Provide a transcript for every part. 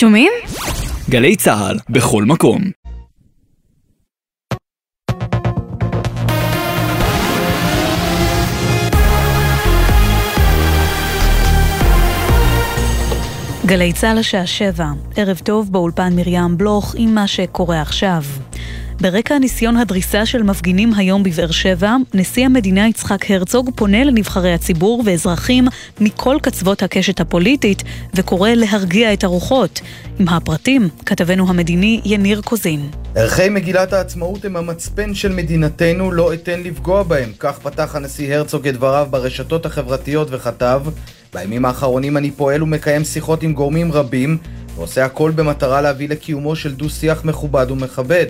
שומעים? גלי צה"ל, בכל מקום. גלי צה"ל השעה שבע, ערב טוב באולפן מרים בלוך עם מה שקורה עכשיו. ברקע ניסיון הדריסה של מפגינים היום בבאר שבע, נשיא המדינה יצחק הרצוג פונה לנבחרי הציבור ואזרחים מכל קצוות הקשת הפוליטית וקורא להרגיע את הרוחות. עם הפרטים, כתבנו המדיני יניר קוזין. ערכי מגילת העצמאות הם המצפן של מדינתנו, לא אתן לפגוע בהם. כך פתח הנשיא הרצוג את דבריו ברשתות החברתיות וכתב בימים האחרונים אני פועל ומקיים שיחות עם גורמים רבים ועושה הכל במטרה להביא לקיומו של דו-שיח מכובד ומכבד.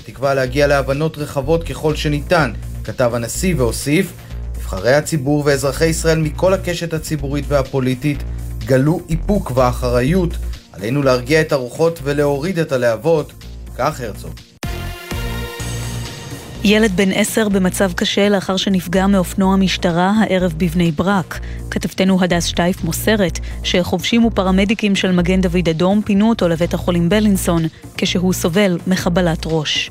בתקווה להגיע להבנות רחבות ככל שניתן, כתב הנשיא והוסיף נבחרי הציבור ואזרחי ישראל מכל הקשת הציבורית והפוליטית גלו איפוק ואחריות. עלינו להרגיע את הרוחות ולהוריד את הלהבות. כך הרצוג. ילד בן עשר במצב קשה לאחר שנפגע מאופנוע משטרה הערב בבני ברק. כתבתנו הדס שטייף מוסרת שחובשים ופרמדיקים של מגן דוד אדום פינו אותו לבית החולים בלינסון כשהוא סובל מחבלת ראש.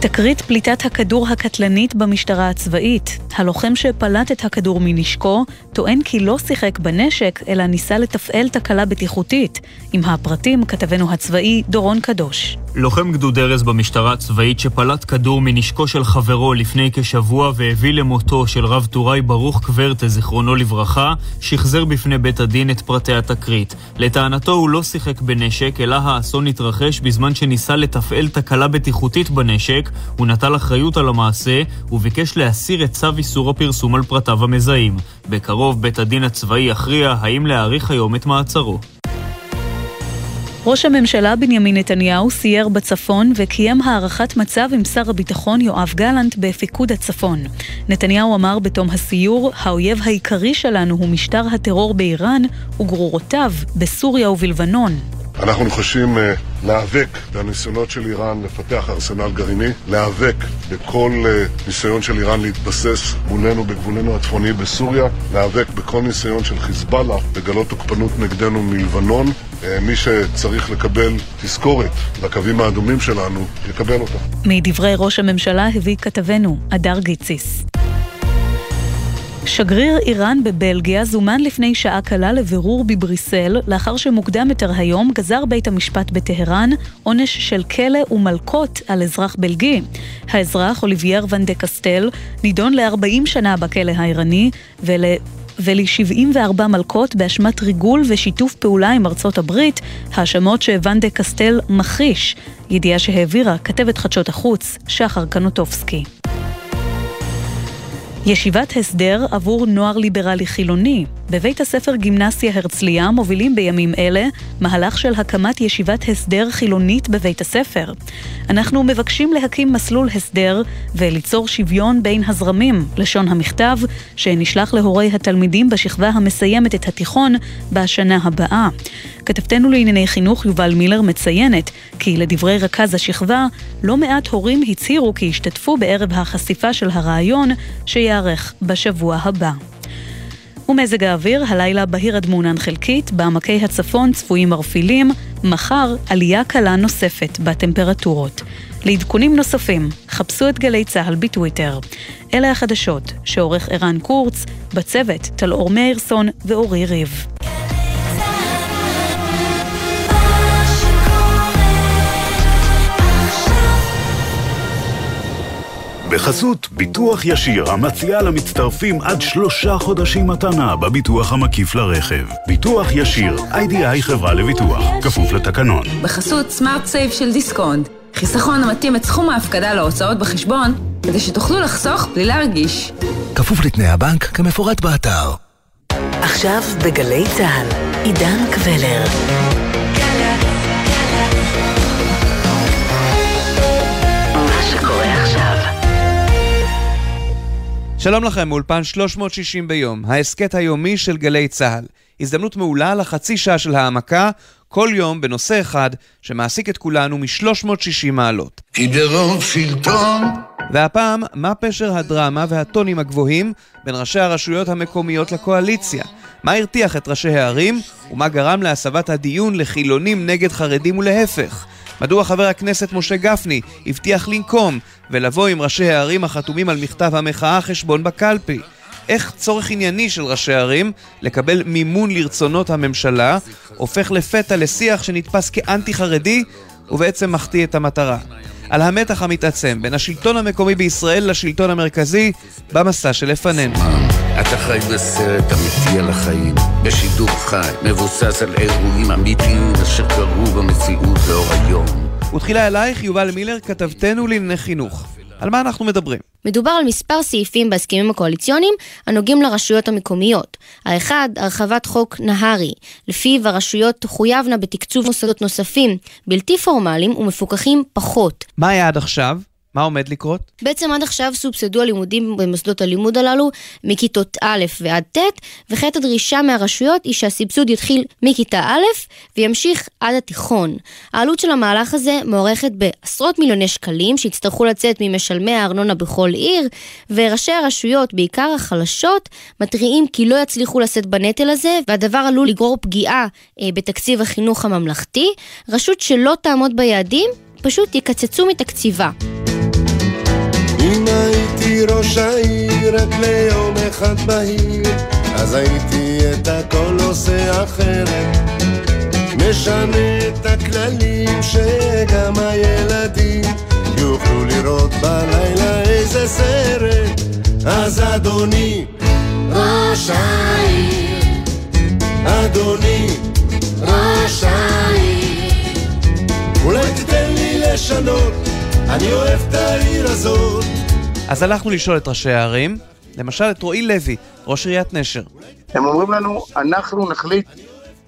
תקרית פליטת הכדור הקטלנית במשטרה הצבאית. הלוחם שפלט את הכדור מנשקו טוען כי לא שיחק בנשק, אלא ניסה לתפעל תקלה בטיחותית. עם הפרטים כתבנו הצבאי דורון קדוש. לוחם גדוד ארז במשטרה הצבאית שפלט כדור מנשקו של חברו לפני כשבוע והביא למותו של רב טוראי ברוך קוורטה, זיכרונו לברכה, שחזר בפני בית הדין את פרטי התקרית. לטענתו הוא לא שיחק בנשק, אלא האסון התרחש בזמן שניסה לתפעל תקלה בטיחותית בנשק, הוא נטל אחריות על המעשה וביקש להסיר את צו איסור הפרסום על פרטיו המזהים. בקרוב בית הדין הצבאי יכריע האם להאריך היום את מעצרו. ראש הממשלה בנימין נתניהו סייר בצפון וקיים הערכת מצב עם שר הביטחון יואב גלנט בפיקוד הצפון. נתניהו אמר בתום הסיור, האויב העיקרי שלנו הוא משטר הטרור באיראן וגרורותיו בסוריה ובלבנון. אנחנו נחושים uh, להיאבק בניסיונות של איראן לפתח ארסנל גרעיני, להיאבק בכל uh, ניסיון של איראן להתבסס מולנו בגבולנו הצפוני בסוריה, להיאבק בכל ניסיון של חיזבאללה לגלות תוקפנות נגדנו מלבנון. Uh, מי שצריך לקבל תזכורת לקווים האדומים שלנו, יקבל אותה. מדברי ראש הממשלה הביא כתבנו, הדר גיציס. שגריר איראן בבלגיה זומן לפני שעה קלה לבירור בבריסל, לאחר שמוקדם יותר היום גזר בית המשפט בטהרן עונש של כלא ומלקות על אזרח בלגי. האזרח, אוליבייר ון דה קסטל, נידון ל-40 שנה בכלא האיראני ול... ול-74 מלקות באשמת ריגול ושיתוף פעולה עם ארצות הברית, האשמות שוון דה קסטל מכחיש, ידיעה שהעבירה כתבת חדשות החוץ, שחר קנוטובסקי. ישיבת הסדר עבור נוער ליברלי חילוני. בבית הספר גימנסיה הרצליה מובילים בימים אלה מהלך של הקמת ישיבת הסדר חילונית בבית הספר. אנחנו מבקשים להקים מסלול הסדר וליצור שוויון בין הזרמים, לשון המכתב, שנשלח להורי התלמידים בשכבה המסיימת את התיכון בשנה הבאה. כתבתנו לענייני חינוך יובל מילר מציינת כי לדברי רכז השכבה, לא מעט הורים הצהירו כי ישתתפו בערב החשיפה של הרעיון שייערך בשבוע הבא. ומזג האוויר, הלילה בהיר עד מעונן חלקית, בעמקי הצפון צפויים ערפילים, מחר עלייה קלה נוספת בטמפרטורות. לעדכונים נוספים, חפשו את גלי צה"ל בטוויטר. אלה החדשות שעורך ערן קורץ, בצוות טלאור מאירסון ואורי ריב. בחסות ביטוח ישיר המציע למצטרפים עד שלושה חודשים מתנה בביטוח המקיף לרכב. ביטוח ישיר, איי-די-איי חברה לביטוח, כפוף לתקנון. בחסות סמארט סייב של דיסקונט, חיסכון המתאים את סכום ההפקדה להוצאות בחשבון, כדי שתוכלו לחסוך בלי להרגיש. כפוף לתנאי הבנק כמפורט באתר. עכשיו בגלי צה"ל, עידן קבלר. שלום לכם, אולפן 360 ביום, ההסכת היומי של גלי צה"ל. הזדמנות מעולה לחצי שעה של העמקה, כל יום בנושא אחד שמעסיק את כולנו מ-360 מעלות. כי ברוב שלטון והפעם, מה פשר הדרמה והטונים הגבוהים בין ראשי הרשויות המקומיות לקואליציה? מה הרתיח את ראשי הערים, ומה גרם להסבת הדיון לחילונים נגד חרדים ולהפך? מדוע חבר הכנסת משה גפני הבטיח לנקום ולבוא עם ראשי הערים החתומים על מכתב המחאה חשבון בקלפי? איך צורך ענייני של ראשי ערים לקבל מימון לרצונות הממשלה הופך לפתע לשיח שנתפס כאנטי-חרדי ובעצם מחטיא את המטרה. על המתח המתעצם בין השלטון המקומי בישראל לשלטון המרכזי במסע שלפנינו. אתה חי בסרט אמיתי על החיים, בשידור חי, מבוסס על אירועים אמיתיים אשר קרו במציאות לאור היום. ותחילה אלייך, יובל מילר, כתבתנו לענייני חינוך. על מה אנחנו מדברים? מדובר על מספר סעיפים בהסכמים הקואליציוניים הנוגעים לרשויות המקומיות. האחד, הרחבת חוק נהרי, לפיו הרשויות תחויבנה בתקצוב מוסדות נוספים, בלתי פורמליים ומפוקחים פחות. מה היה עד עכשיו? מה עומד לקרות? בעצם עד עכשיו סובסדו הלימודים במוסדות הלימוד הללו מכיתות א' ועד ט', וכעת הדרישה מהרשויות היא שהסבסוד יתחיל מכיתה א' וימשיך עד התיכון. העלות של המהלך הזה מוערכת בעשרות מיליוני שקלים שיצטרכו לצאת ממשלמי הארנונה בכל עיר, וראשי הרשויות, בעיקר החלשות, מתריעים כי לא יצליחו לשאת בנטל הזה, והדבר עלול לגרור פגיעה אה, בתקציב החינוך הממלכתי. רשות שלא תעמוד ביעדים, פשוט יקצצו מתקציבה. ראש העיר רק ליום אחד בהיר, אז הייתי את הכל עושה אחרת. משנה את הכללים שגם הילדים יוכלו לראות בלילה איזה סרט. אז אדוני, ראש העיר, אדוני, ראש העיר, אולי תיתן לי לשנות אני אוהב את העיר הזאת. אז הלכנו לשאול את ראשי הערים, למשל את רועי לוי, ראש עיריית נשר. הם אומרים לנו, אנחנו נחליט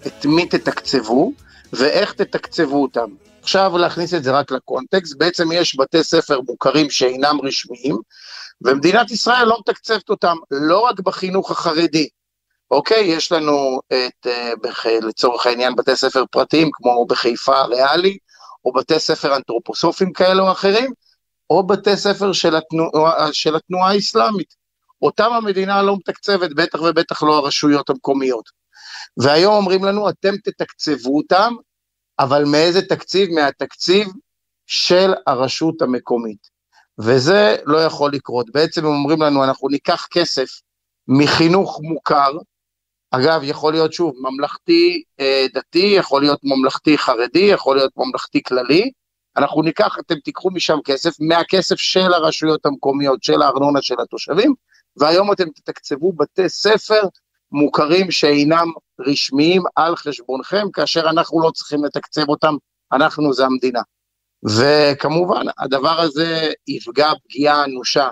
את מי תתקצבו ואיך תתקצבו אותם. עכשיו להכניס את זה רק לקונטקסט, בעצם יש בתי ספר מוכרים שאינם רשמיים, ומדינת ישראל לא מתקצבת אותם, לא רק בחינוך החרדי. אוקיי, יש לנו את, אה, לצורך העניין, בתי ספר פרטיים, כמו בחיפה ריאלי, או בתי ספר אנתרופוסופיים כאלה או אחרים, או בתי ספר של, התנוע, של התנועה האסלאמית. אותם המדינה לא מתקצבת, בטח ובטח לא הרשויות המקומיות. והיום אומרים לנו, אתם תתקצבו אותם, אבל מאיזה תקציב? מהתקציב של הרשות המקומית. וזה לא יכול לקרות. בעצם הם אומרים לנו, אנחנו ניקח כסף מחינוך מוכר, אגב, יכול להיות שוב ממלכתי אה, דתי, יכול להיות ממלכתי חרדי, יכול להיות ממלכתי כללי. אנחנו ניקח, אתם תיקחו משם כסף, מהכסף של הרשויות המקומיות, של הארנונה של התושבים, והיום אתם תתקצבו בתי ספר מוכרים שאינם רשמיים על חשבונכם, כאשר אנחנו לא צריכים לתקצב אותם, אנחנו זה המדינה. וכמובן, הדבר הזה יפגע פגיעה אנושה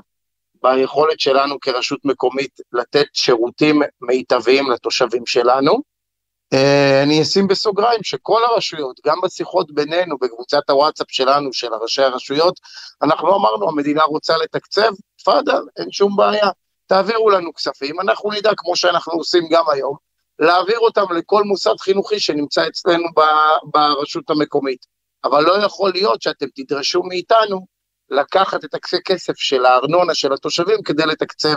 ביכולת שלנו כרשות מקומית לתת שירותים מיטביים לתושבים שלנו. אה, אני אשים בסוגריים שכל הרשויות, גם בשיחות בינינו, בקבוצת הוואטסאפ שלנו, של ראשי הרשויות, אנחנו אמרנו, המדינה רוצה לתקצב, תפאדל, אין שום בעיה, תעבירו לנו כספים, אנחנו נדע, כמו שאנחנו עושים גם היום, להעביר אותם לכל מוסד חינוכי שנמצא אצלנו ברשות המקומית. אבל לא יכול להיות שאתם תדרשו מאיתנו לקחת את הכסף של הארנונה של התושבים כדי לתקצב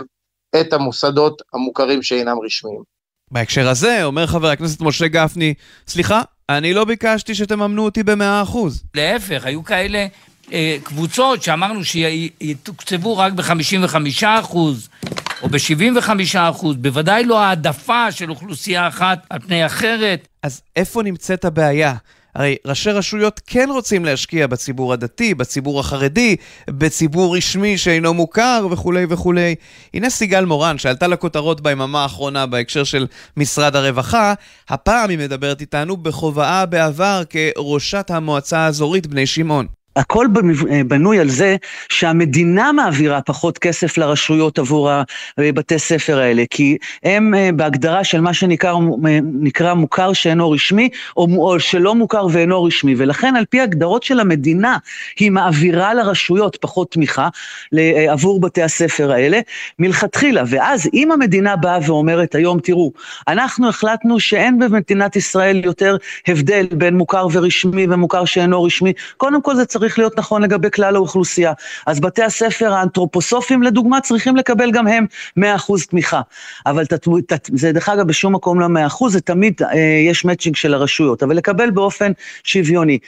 את המוסדות המוכרים שאינם רשמיים. בהקשר הזה, אומר חבר הכנסת משה גפני, סליחה, אני לא ביקשתי שתממנו אותי ב-100%. להפך, היו כאלה אה, קבוצות שאמרנו שיתוקצבו רק ב-55% או ב-75%, בוודאי לא העדפה של אוכלוסייה אחת על פני אחרת. אז איפה נמצאת הבעיה? הרי ראשי רשויות כן רוצים להשקיע בציבור הדתי, בציבור החרדי, בציבור רשמי שאינו מוכר וכולי וכולי. הנה סיגל מורן, שעלתה לכותרות ביממה האחרונה בהקשר של משרד הרווחה, הפעם היא מדברת איתנו בכובעה בעבר כראשת המועצה האזורית בני שמעון. הכל בנוי על זה שהמדינה מעבירה פחות כסף לרשויות עבור הבתי ספר האלה, כי הם בהגדרה של מה שנקרא מוכר שאינו רשמי, או, או שלא מוכר ואינו רשמי, ולכן על פי הגדרות של המדינה, היא מעבירה לרשויות פחות תמיכה עבור בתי הספר האלה, מלכתחילה, ואז אם המדינה באה ואומרת היום, תראו, אנחנו החלטנו שאין במדינת ישראל יותר הבדל בין מוכר ורשמי ומוכר שאינו רשמי, קודם כל זה צריך להיות נכון לגבי כלל האוכלוסייה. אז בתי הספר האנתרופוסופיים לדוגמה צריכים לקבל גם הם 100% תמיכה. אבל תת, תת, זה דרך אגב בשום מקום לא 100%, זה תמיד אה, יש מצ'ינג של הרשויות, אבל לקבל באופן שוויוני.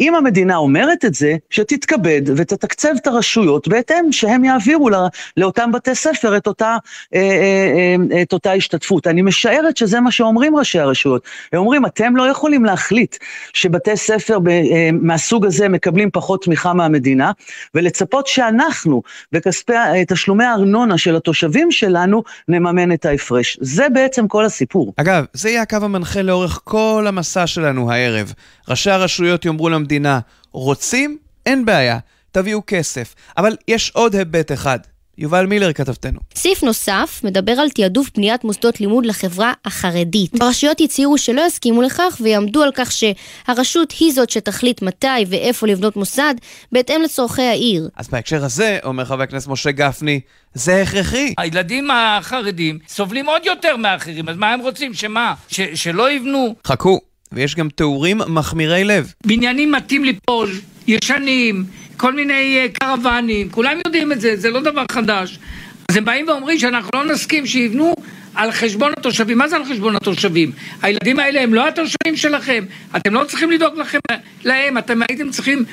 אם המדינה אומרת את זה, שתתכבד ותתקצב את הרשויות בהתאם שהם יעבירו לא, לאותם בתי ספר את אותה, אה, אה, אה, את אותה השתתפות. אני משערת שזה מה שאומרים ראשי הרשויות. הם אומרים, אתם לא יכולים להחליט שבתי ספר ב, אה, מהסוג הזה מקבלים פחות תמיכה מהמדינה, ולצפות שאנחנו, בכספי, אה, תשלומי הארנונה של התושבים שלנו, נממן את ההפרש. זה בעצם כל הסיפור. אגב, זה יהיה הקו המנחה לאורך כל המסע שלנו הערב. ראשי הרשויות יאמרו למדינה, רוצים? אין בעיה, תביאו כסף. אבל יש עוד היבט אחד. יובל מילר כתבתנו. סעיף נוסף מדבר על תעדוף בניית מוסדות לימוד לחברה החרדית. הרשויות הצהירו שלא יסכימו לכך ויעמדו על כך שהרשות היא זאת שתחליט מתי ואיפה לבנות מוסד בהתאם לצורכי העיר. אז בהקשר הזה, אומר חבר הכנסת משה גפני, זה הכרחי. הילדים החרדים סובלים עוד יותר מאחרים, אז מה הם רוצים? שמה? ש- שלא יבנו? חכו, ויש גם תיאורים מחמירי לב. בניינים מטים ליפול, ישנים, כל מיני אה, קרוונים, כולם יודעים את זה, זה לא דבר חדש. אז הם באים ואומרים שאנחנו לא נסכים שיבנו על חשבון התושבים. מה זה על חשבון התושבים? הילדים האלה הם לא התושבים שלכם, אתם לא צריכים לדאוג לכם, להם, אתם הייתם צריכים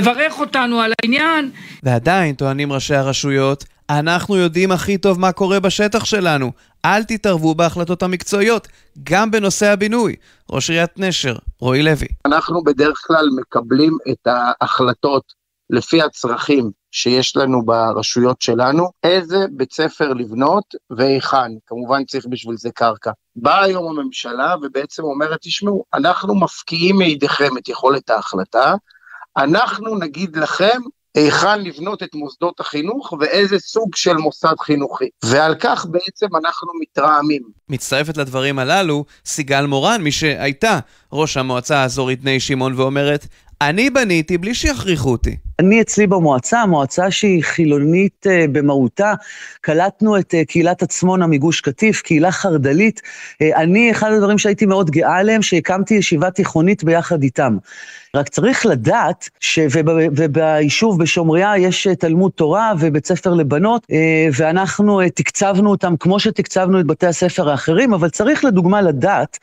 לברך אותנו על העניין. ועדיין, טוענים ראשי הרשויות, אנחנו יודעים הכי טוב מה קורה בשטח שלנו. אל תתערבו בהחלטות המקצועיות, גם בנושא הבינוי. ראש עיריית נשר, רועי לוי. אנחנו בדרך כלל מקבלים את ההחלטות לפי הצרכים שיש לנו ברשויות שלנו, איזה בית ספר לבנות והיכן, כמובן צריך בשביל זה קרקע. באה היום הממשלה ובעצם אומרת, תשמעו, אנחנו מפקיעים מידיכם את יכולת ההחלטה, אנחנו נגיד לכם היכן לבנות את מוסדות החינוך ואיזה סוג של מוסד חינוכי. ועל כך בעצם אנחנו מתרעמים. מצטרפת לדברים הללו סיגל מורן, מי שהייתה ראש המועצה האזורית בני שמעון ואומרת, אני בניתי בלי שיכריחו אותי. אני אצלי במועצה, המועצה שהיא חילונית uh, במהותה, קלטנו את uh, קהילת עצמונה מגוש קטיף, קהילה חרד"לית. Uh, אני, אחד הדברים שהייתי מאוד גאה עליהם, שהקמתי ישיבה תיכונית ביחד איתם. רק צריך לדעת שביישוב בשומריה יש תלמוד תורה ובית ספר לבנות, ואנחנו תקצבנו אותם כמו שתקצבנו את בתי הספר האחרים, אבל צריך לדוגמה לדעת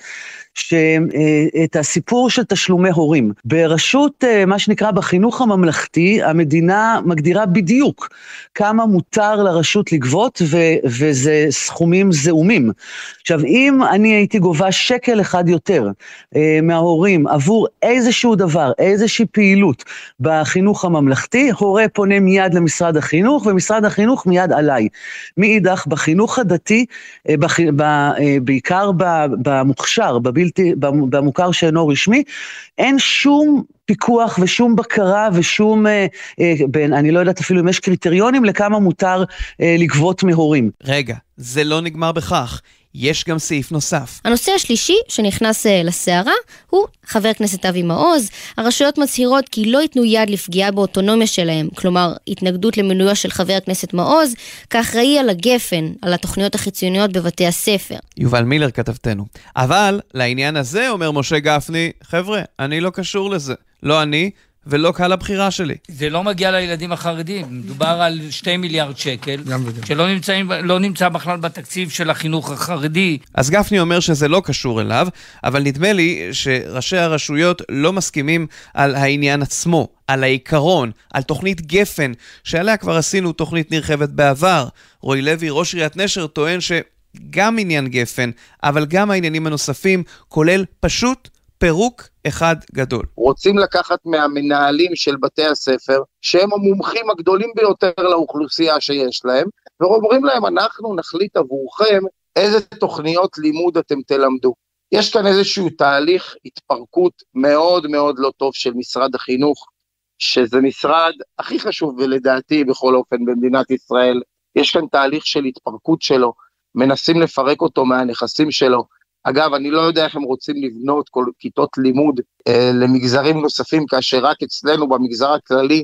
שאת הסיפור של תשלומי הורים. ברשות, מה שנקרא, בחינוך הממלכתי, המדינה מגדירה בדיוק כמה מותר לרשות לגבות, ו- וזה סכומים זעומים. עכשיו, אם אני הייתי גובה שקל אחד יותר אה, מההורים עבור איזשהו דבר, איזושהי פעילות בחינוך הממלכתי, הורה פונה מיד למשרד החינוך, ומשרד החינוך מיד עליי. מאידך, בחינוך הדתי, אה, בח, ב, אה, בעיקר במוכשר, בבלתי, במוכר שאינו רשמי, אין שום פיקוח ושום בקרה ושום, אה, אה, בין, אני לא יודעת אפילו אם יש קריטריונים לכמה מותר אה, לגבות מהורים. רגע, זה לא נגמר בכך. יש גם סעיף נוסף. הנושא השלישי שנכנס לסערה הוא חבר הכנסת אבי מעוז. הרשויות מצהירות כי לא ייתנו יד לפגיעה באוטונומיה שלהם, כלומר התנגדות למינויו של חבר הכנסת מעוז, כאחראי על הגפן, על התוכניות החיצוניות בבתי הספר. יובל מילר כתבתנו. אבל לעניין הזה אומר משה גפני, חבר'ה, אני לא קשור לזה. לא אני ולא קהל הבחירה שלי. זה לא מגיע לילדים החרדים, מדובר על שתי מיליארד שקל, שלא נמצאים, לא נמצא בכלל בתקציב של החינוך החרדי. אז גפני אומר שזה לא קשור אליו, אבל נדמה לי שראשי הרשויות לא מסכימים על העניין עצמו, על העיקרון, על תוכנית גפן, שעליה כבר עשינו תוכנית נרחבת בעבר. רועי לוי, ראש עיריית נשר, טוען שגם עניין גפן, אבל גם העניינים הנוספים, כולל פשוט פירוק אחד גדול. רוצים לקחת מהמנהלים של בתי הספר, שהם המומחים הגדולים ביותר לאוכלוסייה שיש להם, ואומרים להם, אנחנו נחליט עבורכם איזה תוכניות לימוד אתם תלמדו. יש כאן איזשהו תהליך התפרקות מאוד מאוד לא טוב של משרד החינוך, שזה משרד הכי חשוב ולדעתי בכל אופן במדינת ישראל. יש כאן תהליך של התפרקות שלו, מנסים לפרק אותו מהנכסים שלו. אגב, אני לא יודע איך הם רוצים לבנות כל כיתות לימוד אה, למגזרים נוספים, כאשר רק אצלנו במגזר הכללי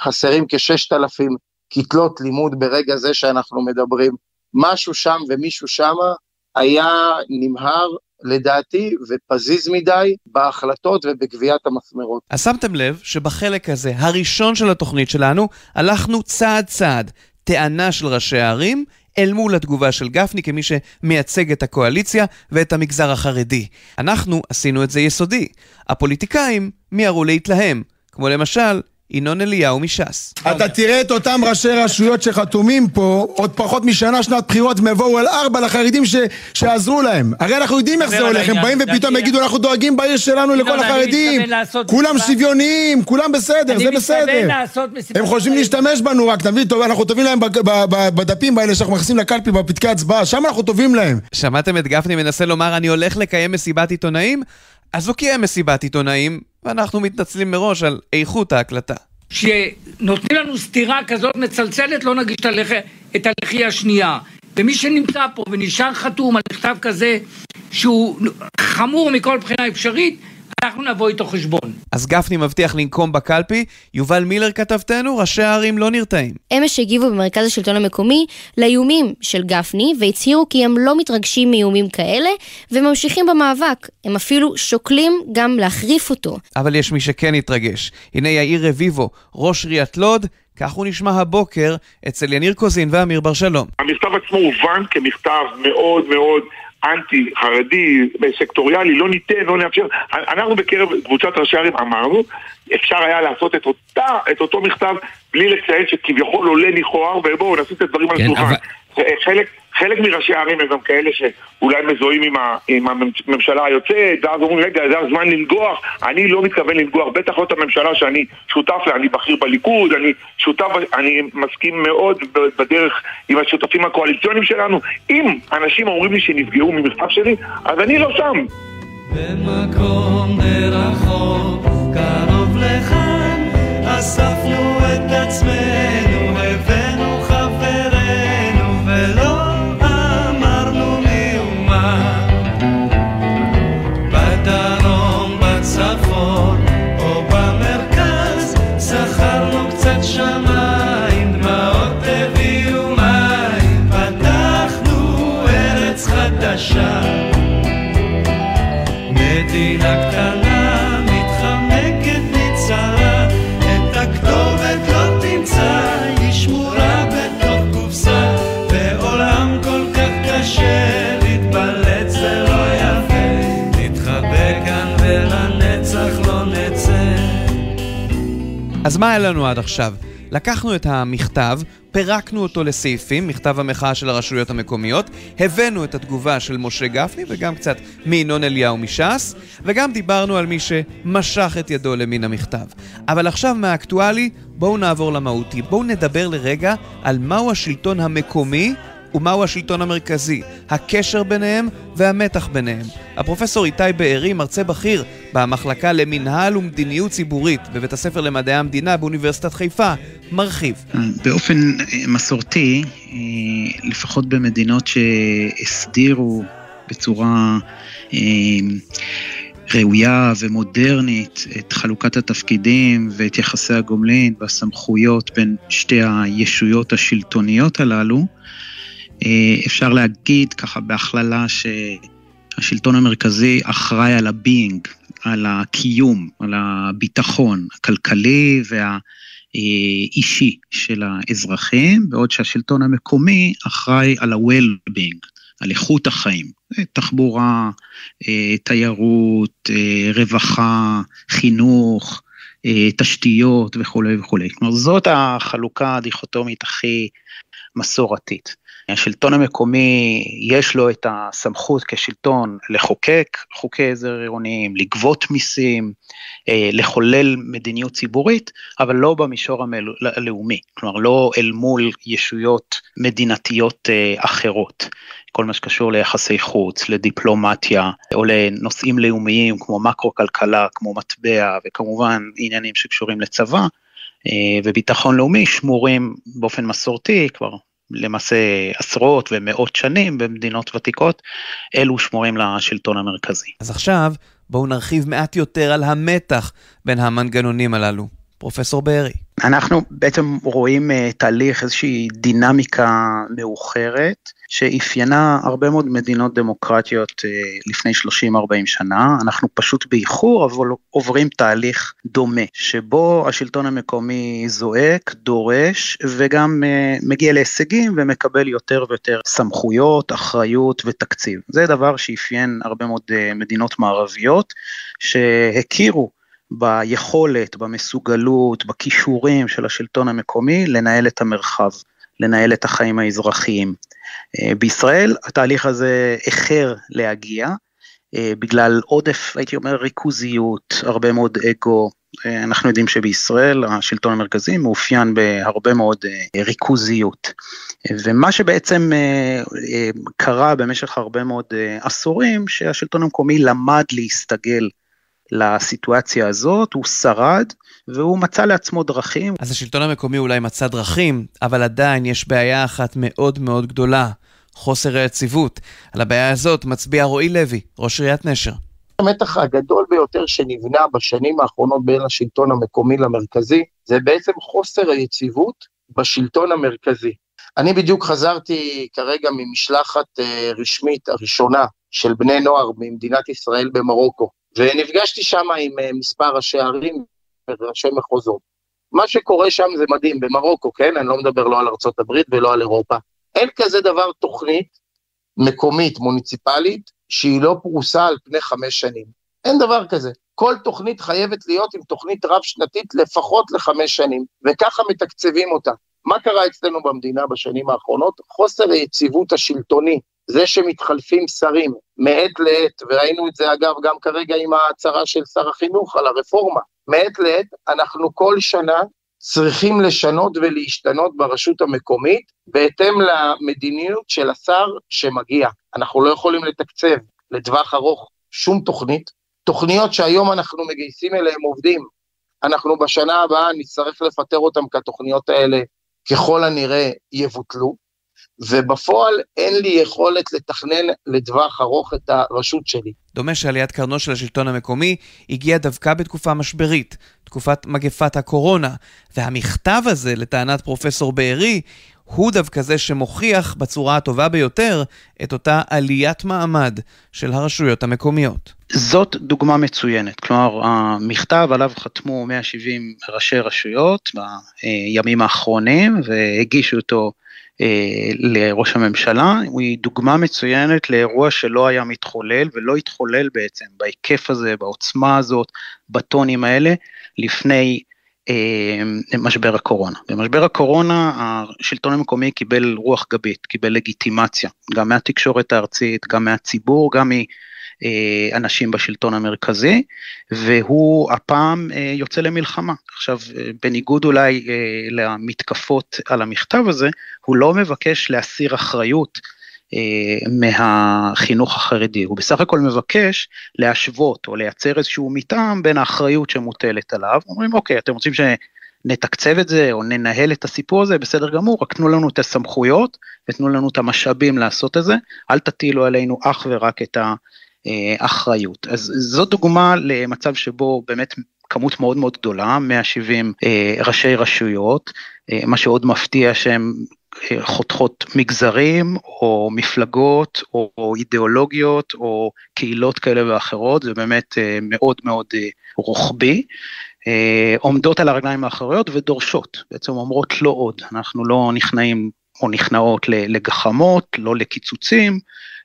חסרים כששת אלפים כיתות לימוד ברגע זה שאנחנו מדברים. משהו שם ומישהו שמה היה נמהר לדעתי, ופזיז מדי בהחלטות ובגביית המסמרות. אז שמתם לב שבחלק הזה, הראשון של התוכנית שלנו, הלכנו צעד צעד. טענה של ראשי הערים אל מול התגובה של גפני כמי שמייצג את הקואליציה ואת המגזר החרדי. אנחנו עשינו את זה יסודי. הפוליטיקאים מיהרו להתלהם, כמו למשל ינון אליהו מש"ס. אתה תראה את אותם ראשי רשויות שחתומים פה עוד פחות משנה שנת בחירות והם יבואו על ארבע לחרדים שיעזרו להם. הרי אנחנו יודעים איך זה הולך, הם באים ופתאום יגידו אנחנו דואגים בעיר שלנו לכל החרדים. כולם שוויוניים, כולם בסדר, זה בסדר. הם חושבים להשתמש בנו רק, תבין, אנחנו טובים להם בדפים האלה שאנחנו מכניסים לקלפי בפתקי הצבעה, שם אנחנו טובים להם. שמעתם את גפני מנסה לומר אני הולך לקיים מסיבת עיתונאים? אז הוא קיים מסיבת עיתונאים, ואנחנו מתנצלים מראש על איכות ההקלטה. שנותנים לנו סטירה כזאת מצלצלת, לא נגיש את הלחי השנייה. ומי שנמצא פה ונשאר חתום על מכתב כזה שהוא חמור מכל בחינה אפשרית, אנחנו נבוא איתו חשבון. אז גפני מבטיח לנקום בקלפי, יובל מילר כתבתנו, ראשי הערים לא נרתעים. אמש הגיבו במרכז השלטון המקומי לאיומים של גפני, והצהירו כי הם לא מתרגשים מאיומים כאלה, וממשיכים במאבק. הם אפילו שוקלים גם להחריף אותו. אבל יש מי שכן התרגש. הנה יאיר רביבו, ראש עיריית לוד, כך הוא נשמע הבוקר אצל יניר קוזין ואמיר בר שלום. המכתב עצמו הובן כמכתב מאוד מאוד אנטי, חרדי, סקטוריאלי, לא ניתן, לא נאפשר. אנחנו בקרב קבוצת ראשי ערים אמרנו, אפשר היה לעשות את, אותה, את אותו מכתב בלי לציין שכביכול עולה לכאורה, ובואו נשים את הדברים על כן, השולחן. אבל... חלק, חלק מראשי הערים הם גם כאלה שאולי מזוהים עם, ה, עם הממשלה היוצאת, ואז אומרים, רגע, זה הזמן לנגוח, אני לא מתכוון לנגוח, בטח לא את הממשלה שאני שותף לה, אני בכיר בליכוד, אני שותף, אני מסכים מאוד בדרך עם השותפים הקואליציוניים שלנו. אם אנשים אומרים לי שנפגעו ממכתב שלי, אז אני לא שם. במקום דרחוק, קרוב לכאן, אספנו את עצמנו, הבאנו מה היה לנו עד עכשיו? לקחנו את המכתב, פירקנו אותו לסעיפים, מכתב המחאה של הרשויות המקומיות, הבאנו את התגובה של משה גפני וגם קצת מינון אליהו מש"ס, וגם דיברנו על מי שמשך את ידו למין המכתב. אבל עכשיו מהאקטואלי, בואו נעבור למהותי. בואו נדבר לרגע על מהו השלטון המקומי ומהו השלטון המרכזי, הקשר ביניהם והמתח ביניהם. הפרופסור איתי בארי, מרצה בכיר במחלקה למינהל ומדיניות ציבורית בבית הספר למדעי המדינה באוניברסיטת חיפה, מרחיב. באופן אה, מסורתי, אה, לפחות במדינות שהסדירו בצורה אה, ראויה ומודרנית את חלוקת התפקידים ואת יחסי הגומלין והסמכויות בין שתי הישויות השלטוניות הללו, אפשר להגיד ככה בהכללה שהשלטון המרכזי אחראי על ה being, על הקיום, על הביטחון הכלכלי והאישי של האזרחים, בעוד שהשלטון המקומי אחראי על ה-well-being, על איכות החיים, תחבורה, אה, תיירות, אה, רווחה, חינוך, תשתיות וכולי וכולי. כלומר, זאת החלוקה הדיכוטומית הכי מסורתית. השלטון המקומי יש לו את הסמכות כשלטון לחוקק חוקי עזר עירוניים, לגבות מיסים, אה, לחולל מדיניות ציבורית, אבל לא במישור הלאומי, כלומר לא אל מול ישויות מדינתיות אה, אחרות. כל מה שקשור ליחסי חוץ, לדיפלומטיה, או לנושאים לאומיים כמו מקרו-כלכלה, כמו מטבע, וכמובן עניינים שקשורים לצבא, אה, וביטחון לאומי שמורים באופן מסורתי כבר למעשה עשרות ומאות שנים במדינות ותיקות, אלו שמורים לשלטון המרכזי. אז עכשיו בואו נרחיב מעט יותר על המתח בין המנגנונים הללו. פרופסור בארי. אנחנו בעצם רואים uh, תהליך, איזושהי דינמיקה מאוחרת, שאפיינה הרבה מאוד מדינות דמוקרטיות uh, לפני 30-40 שנה. אנחנו פשוט באיחור, אבל עוברים תהליך דומה, שבו השלטון המקומי זועק, דורש, וגם uh, מגיע להישגים ומקבל יותר ויותר סמכויות, אחריות ותקציב. זה דבר שאפיין הרבה מאוד uh, מדינות מערביות, שהכירו ביכולת, במסוגלות, בכישורים של השלטון המקומי לנהל את המרחב, לנהל את החיים האזרחיים. אה, בישראל התהליך הזה איחר להגיע, אה, בגלל עודף, הייתי אומר, ריכוזיות, הרבה מאוד אגו. אה, אנחנו יודעים שבישראל השלטון המרכזי מאופיין בהרבה מאוד ריכוזיות. ומה שבעצם קרה במשך הרבה מאוד עשורים, שהשלטון המקומי למד להסתגל לסיטואציה הזאת, הוא שרד והוא מצא לעצמו דרכים. אז השלטון המקומי אולי מצא דרכים, אבל עדיין יש בעיה אחת מאוד מאוד גדולה, חוסר היציבות. על הבעיה הזאת מצביע רועי לוי, ראש עיריית נשר. המתח הגדול ביותר שנבנה בשנים האחרונות בין השלטון המקומי למרכזי, זה בעצם חוסר היציבות בשלטון המרכזי. אני בדיוק חזרתי כרגע ממשלחת אה, רשמית הראשונה של בני נוער במדינת ישראל במרוקו. ונפגשתי שם עם אה, מספר ראשי ערים וראשי מחוזות. מה שקורה שם זה מדהים, במרוקו, כן? אני לא מדבר לא על הברית ולא על אירופה. אין כזה דבר תוכנית מקומית, מוניציפלית, שהיא לא פרוסה על פני חמש שנים. אין דבר כזה. כל תוכנית חייבת להיות עם תוכנית רב-שנתית לפחות לחמש שנים, וככה מתקצבים אותה. מה קרה אצלנו במדינה בשנים האחרונות? חוסר היציבות השלטוני זה שמתחלפים שרים מעת לעת, וראינו את זה אגב גם כרגע עם ההצהרה של שר החינוך על הרפורמה, מעת לעת אנחנו כל שנה צריכים לשנות ולהשתנות ברשות המקומית בהתאם למדיניות של השר שמגיע. אנחנו לא יכולים לתקצב לטווח ארוך שום תוכנית, תוכניות שהיום אנחנו מגייסים אליהם עובדים, אנחנו בשנה הבאה נצטרך לפטר אותם כי התוכניות האלה ככל הנראה יבוטלו, ובפועל אין לי יכולת לתכנן לטווח ארוך את הרשות שלי. דומה שעליית קרנו של השלטון המקומי הגיעה דווקא בתקופה משברית, תקופת מגפת הקורונה, והמכתב הזה, לטענת פרופסור בארי, הוא דווקא זה שמוכיח בצורה הטובה ביותר את אותה עליית מעמד של הרשויות המקומיות. זאת דוגמה מצוינת, כלומר המכתב עליו חתמו 170 ראשי רשויות בימים האחרונים והגישו אותו לראש הממשלה, היא דוגמה מצוינת לאירוע שלא היה מתחולל ולא התחולל בעצם בהיקף הזה, בעוצמה הזאת, בטונים האלה, לפני אה, משבר הקורונה. במשבר הקורונה השלטון המקומי קיבל רוח גבית, קיבל לגיטימציה, גם מהתקשורת הארצית, גם מהציבור, גם אה, אנשים בשלטון המרכזי, והוא הפעם אה, יוצא למלחמה. עכשיו, אה, בניגוד אולי למתקפות על המכתב הזה, הוא לא מבקש להסיר אחריות מהחינוך החרדי, הוא בסך הכל מבקש להשוות או לייצר איזשהו מתאם בין האחריות שמוטלת עליו, אומרים אוקיי, אתם רוצים שנתקצב את זה או ננהל את הסיפור הזה, בסדר גמור, רק תנו לנו את הסמכויות ותנו לנו את המשאבים לעשות את זה, אל תטילו עלינו אך ורק את ה... אה, אחריות. אז זו דוגמה למצב שבו באמת כמות מאוד מאוד גדולה, 170 אה, ראשי רשויות, אה, מה שעוד מפתיע שהם חותכות מגזרים או מפלגות או, או אידיאולוגיות או קהילות כאלה ואחרות, זה באמת מאוד מאוד רוחבי. עומדות על הרגליים האחוריות ודורשות, בעצם אומרות לא עוד, אנחנו לא נכנעים או נכנעות לגחמות, לא לקיצוצים,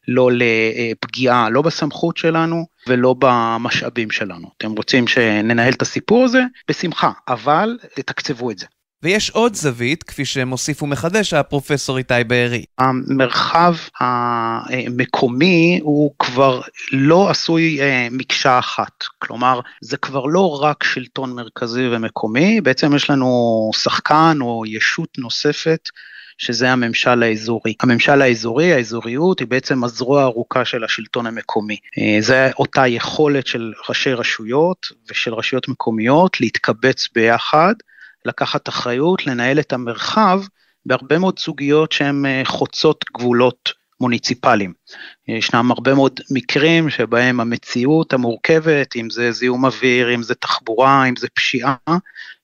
לא לפגיעה, לא בסמכות שלנו ולא במשאבים שלנו. אתם רוצים שננהל את הסיפור הזה? בשמחה, אבל תתקצבו את זה. ויש עוד זווית, כפי שמוסיף ומחדש הפרופסור איתי בארי. המרחב המקומי הוא כבר לא עשוי אה, מקשה אחת, כלומר זה כבר לא רק שלטון מרכזי ומקומי, בעצם יש לנו שחקן או ישות נוספת שזה הממשל האזורי. הממשל האזורי, האזוריות, היא בעצם הזרוע הארוכה של השלטון המקומי. אה, זה אותה יכולת של ראשי רשויות ושל רשויות מקומיות להתקבץ ביחד לקחת אחריות, לנהל את המרחב בהרבה מאוד סוגיות שהן אה, חוצות גבולות מוניציפליים. ישנם הרבה מאוד מקרים שבהם המציאות המורכבת, אם זה זיהום אוויר, אם זה תחבורה, אם זה פשיעה,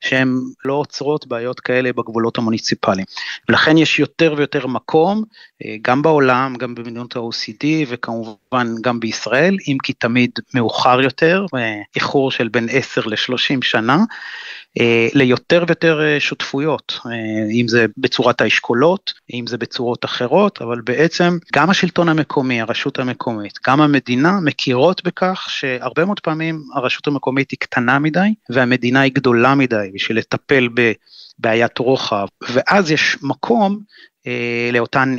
שהן לא עוצרות בעיות כאלה בגבולות המוניציפליים. ולכן יש יותר ויותר מקום, אה, גם בעולם, גם במדינות ה-OCD וכמובן גם בישראל, אם כי תמיד מאוחר יותר, איחור של בין 10 ל-30 שנה, אה, ליותר ויותר אה, שותפויות, אם זה בצורת האשכולות, אם זה בצורות אחרות, אבל בעצם גם השלטון המקומי, הרשות המקומית, גם המדינה מכירות בכך שהרבה מאוד פעמים הרשות המקומית היא קטנה מדי והמדינה היא גדולה מדי בשביל לטפל בבעיית רוחב, ואז יש מקום אה, לאותן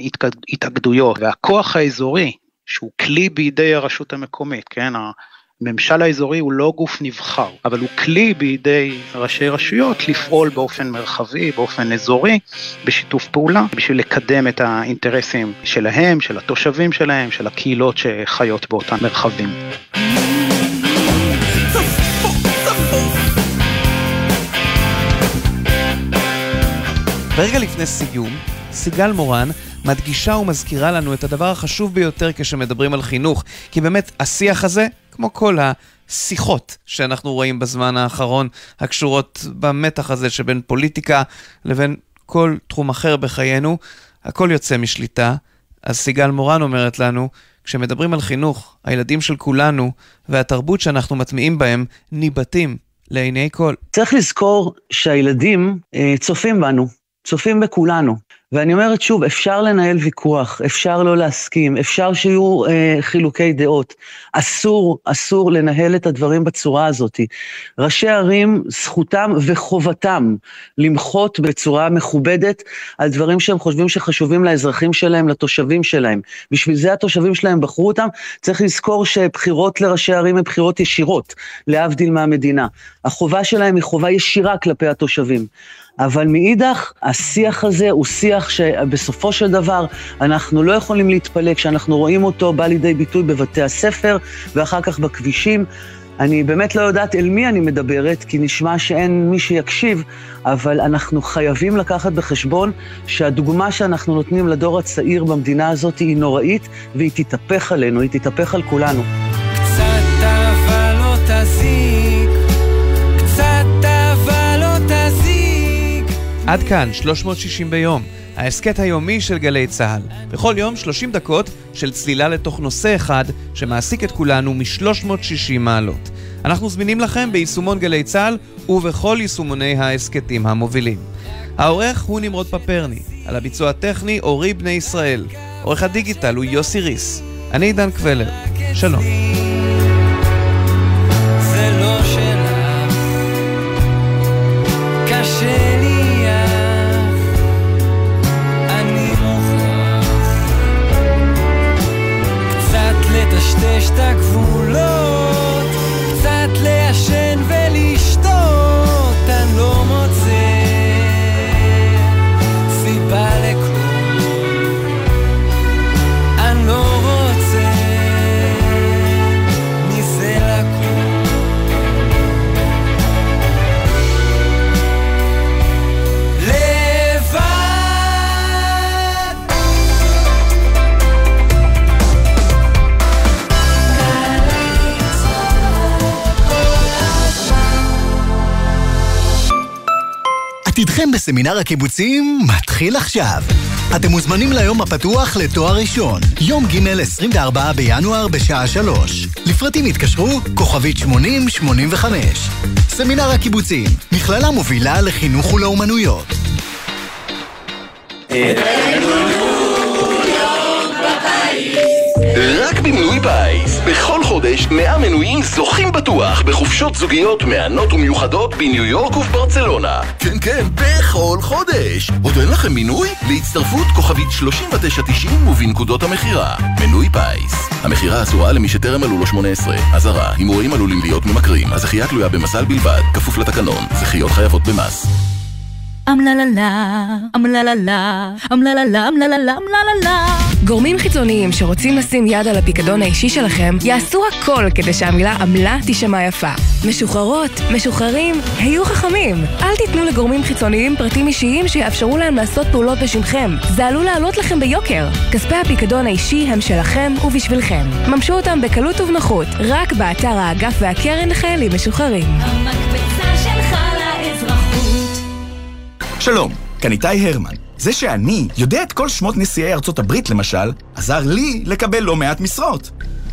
התאגדויות, והכוח האזורי, שהוא כלי בידי הרשות המקומית, כן, הממשל האזורי הוא לא גוף נבחר, אבל הוא כלי בידי ראשי רשויות לפעול באופן מרחבי, באופן אזורי, בשיתוף פעולה, בשביל לקדם את האינטרסים שלהם, של התושבים שלהם, של הקהילות שחיות באותם מרחבים. ורגע לפני סיום, סיגל מורן מדגישה ומזכירה לנו את הדבר החשוב ביותר כשמדברים על חינוך, כי באמת השיח הזה כמו כל השיחות שאנחנו רואים בזמן האחרון, הקשורות במתח הזה שבין פוליטיקה לבין כל תחום אחר בחיינו, הכל יוצא משליטה. אז סיגל מורן אומרת לנו, כשמדברים על חינוך, הילדים של כולנו והתרבות שאנחנו מטמיעים בהם ניבטים לעיני כל. צריך לזכור שהילדים אה, צופים בנו, צופים בכולנו. ואני אומרת שוב, אפשר לנהל ויכוח, אפשר לא להסכים, אפשר שיהיו אה, חילוקי דעות. אסור, אסור לנהל את הדברים בצורה הזאת. ראשי ערים, זכותם וחובתם למחות בצורה מכובדת על דברים שהם חושבים שחשובים לאזרחים שלהם, לתושבים שלהם. בשביל זה התושבים שלהם בחרו אותם. צריך לזכור שבחירות לראשי ערים הן בחירות ישירות, להבדיל מהמדינה. החובה שלהם היא חובה ישירה כלפי התושבים. אבל מאידך, השיח הזה הוא שיח שבסופו של דבר אנחנו לא יכולים להתפלא כשאנחנו רואים אותו בא לידי ביטוי בבתי הספר ואחר כך בכבישים. אני באמת לא יודעת אל מי אני מדברת, כי נשמע שאין מי שיקשיב, אבל אנחנו חייבים לקחת בחשבון שהדוגמה שאנחנו נותנים לדור הצעיר במדינה הזאת היא נוראית, והיא תתהפך עלינו, היא תתהפך על כולנו. עד כאן, 360 ביום. ההסכת היומי של גלי צה"ל. בכל יום 30 דקות של צלילה לתוך נושא אחד שמעסיק את כולנו מ-360 מעלות. אנחנו זמינים לכם ביישומון גלי צה"ל ובכל יישומוני ההסכתים המובילים. העורך הוא נמרוד פפרני, על הביצוע הטכני אורי בני ישראל. עורך הדיגיטל הוא יוסי ריס. אני עידן קבלר. שלום. סמינר הקיבוצים מתחיל עכשיו. אתם מוזמנים ליום הפתוח לתואר ראשון, יום ג' 24 בינואר בשעה 3. לפרטים התקשרו, כוכבית 8085. סמינר הקיבוצים, מכללה מובילה לחינוך ולאומנויות. רק במנוי פיס. בכל חודש 100 מנויים זוכים בטוח בחופשות זוגיות מהנות ומיוחדות בניו יורק ובברצלונה. כן, כן, בכל חודש. עוד אין לכם מינוי? להצטרפות כוכבית 3990 ובנקודות המכירה. מנוי פיס. המכירה אסורה למי שטרם מלאו לו 18. אזהרה, הימורים עלולים להיות ממכרים. הזכייה תלויה במזל בלבד, כפוף לתקנון. זכיות חייבות במס. אמללה, אמללה, אמללה, אמללה, אמללה. גורמים חיצוניים שרוצים לשים יד על הפיקדון האישי שלכם, יעשו הכל כדי שהמילה עמלה תישמע יפה. משוחררות, משוחררים, היו חכמים. אל תיתנו לגורמים חיצוניים פרטים אישיים שיאפשרו להם לעשות פעולות בשמכם. זה עלול לעלות לכם ביוקר. כספי הפיקדון האישי הם שלכם ובשבילכם. ממשו אותם בקלות ובנוחות, רק באתר האגף והקרן לחיילים משוחררים. המקפצה שלך לאזרחות שלום, כאן איתי הרמן. זה שאני יודע את כל שמות נשיאי ארצות הברית, למשל, עזר לי לקבל לא מעט משרות.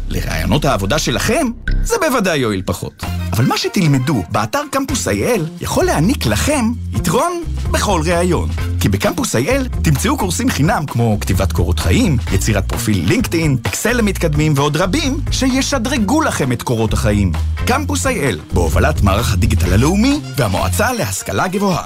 לרעיונות העבודה שלכם, זה בוודאי יועיל פחות. אבל מה שתלמדו באתר קמפוס IL יכול להעניק לכם יתרון בכל ראיון. כי בקמפוס IL תמצאו קורסים חינם כמו כתיבת קורות חיים, יצירת פרופיל לינקדאין, אקסל למתקדמים ועוד רבים שישדרגו לכם את קורות החיים. קמפוס IL, בהובלת מערך הדיגיטל הלאומי והמועצה להשכלה גבוהה.